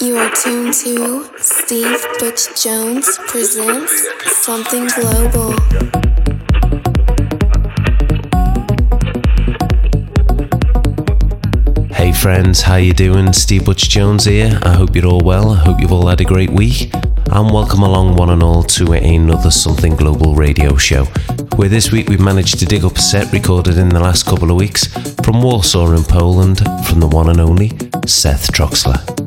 You are tuned to Steve Butch Jones presents Something Global. Hey friends, how you doing? Steve Butch Jones here. I hope you're all well. I hope you've all had a great week. And welcome along one and all to another Something Global radio show, where this week we've managed to dig up a set recorded in the last couple of weeks from Warsaw in Poland from the one and only Seth Troxler.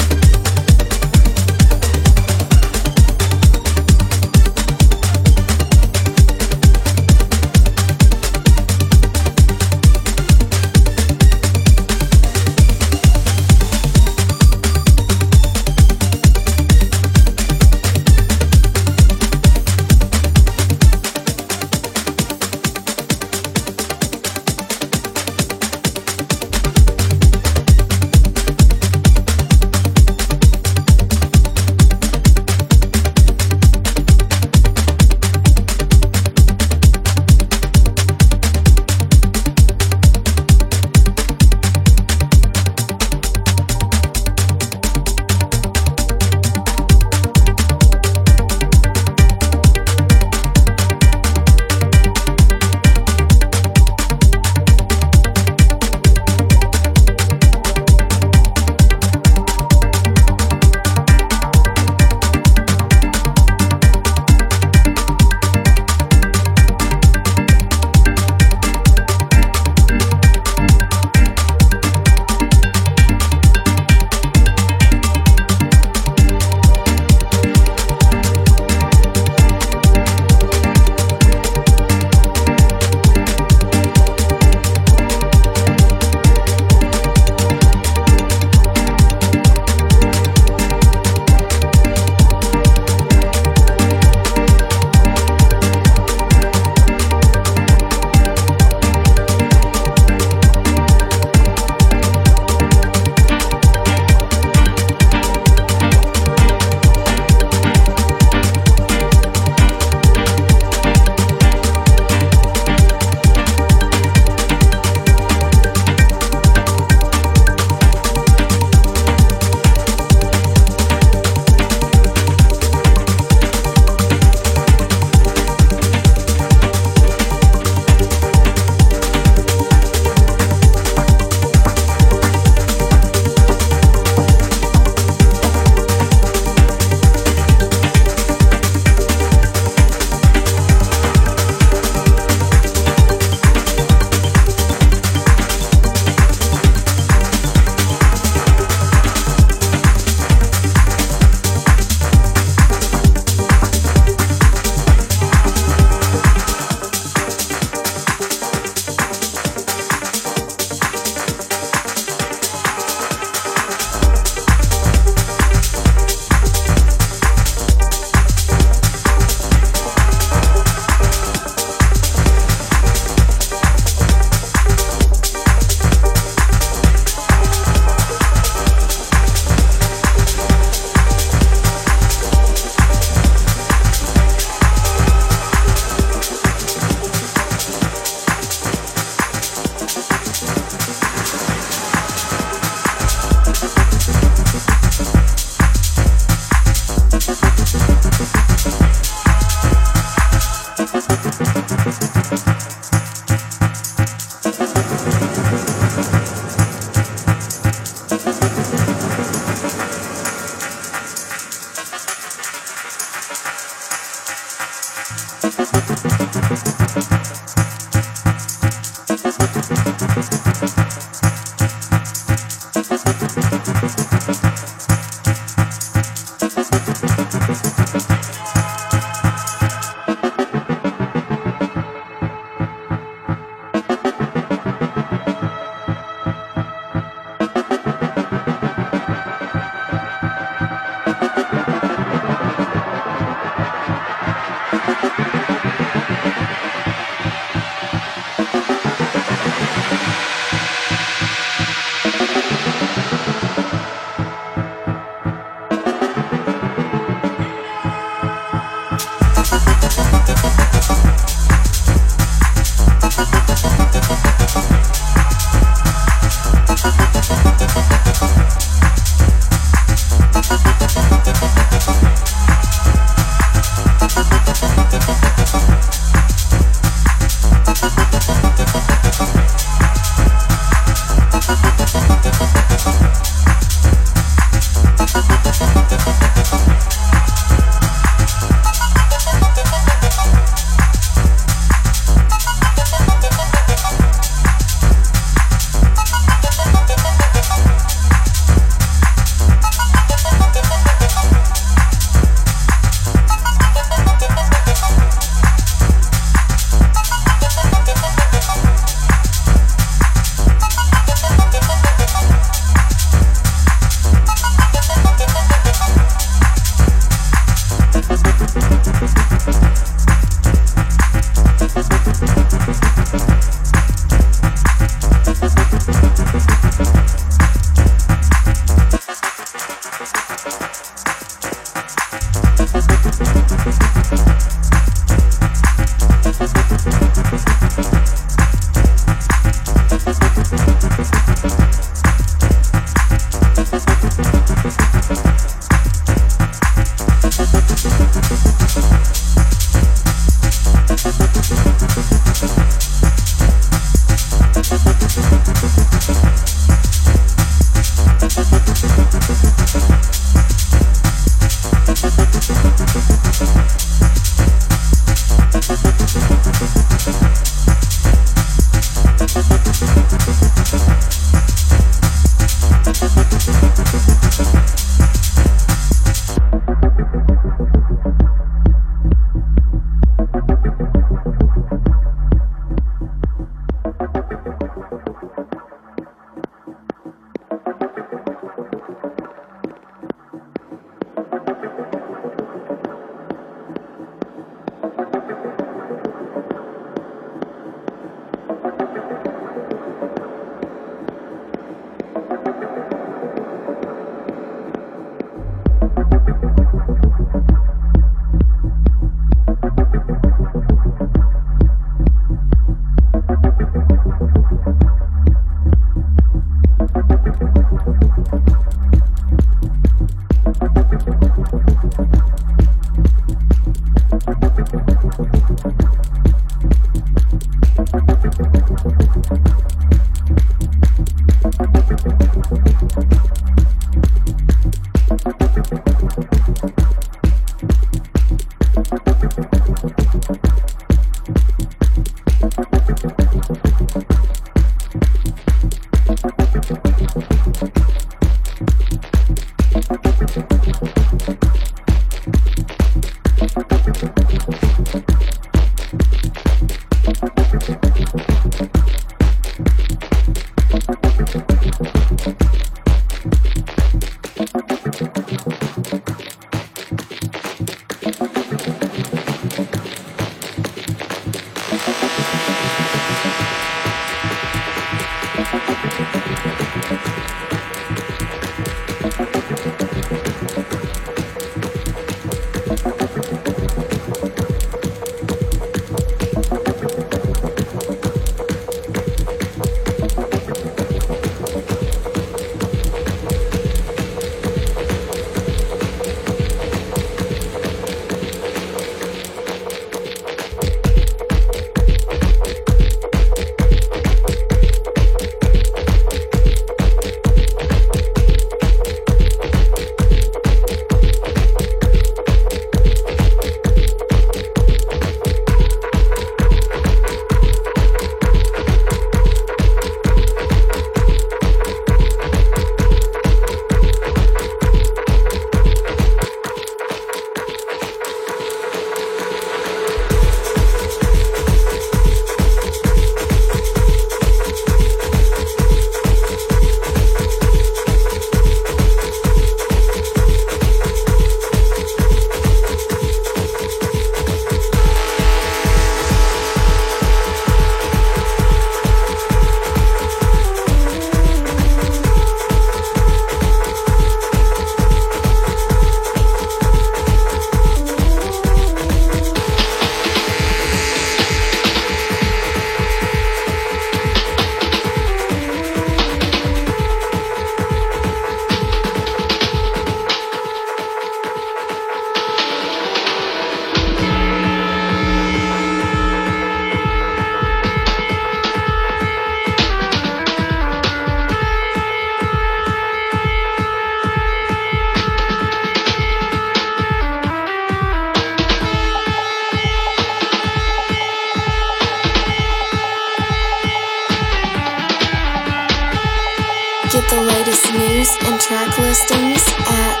at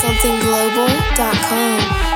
somethingglobal.com.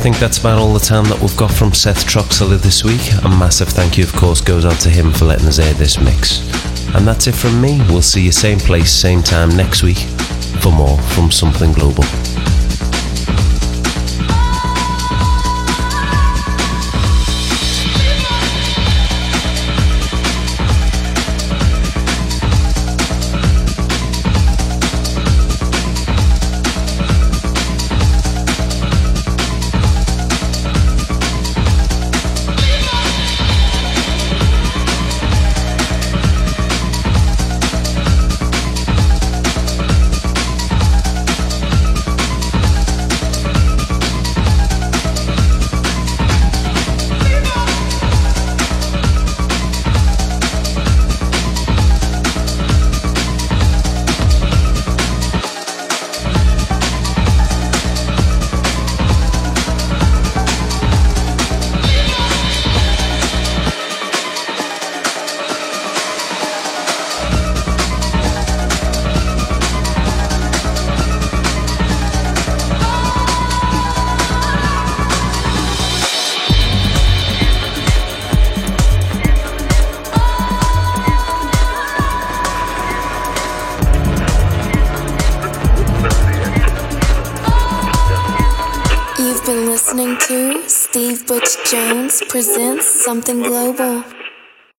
think that's about all the time that we've got from Seth Troxler this week. A massive thank you, of course, goes out to him for letting us air this mix. And that's it from me. We'll see you same place, same time next week for more from Something Global.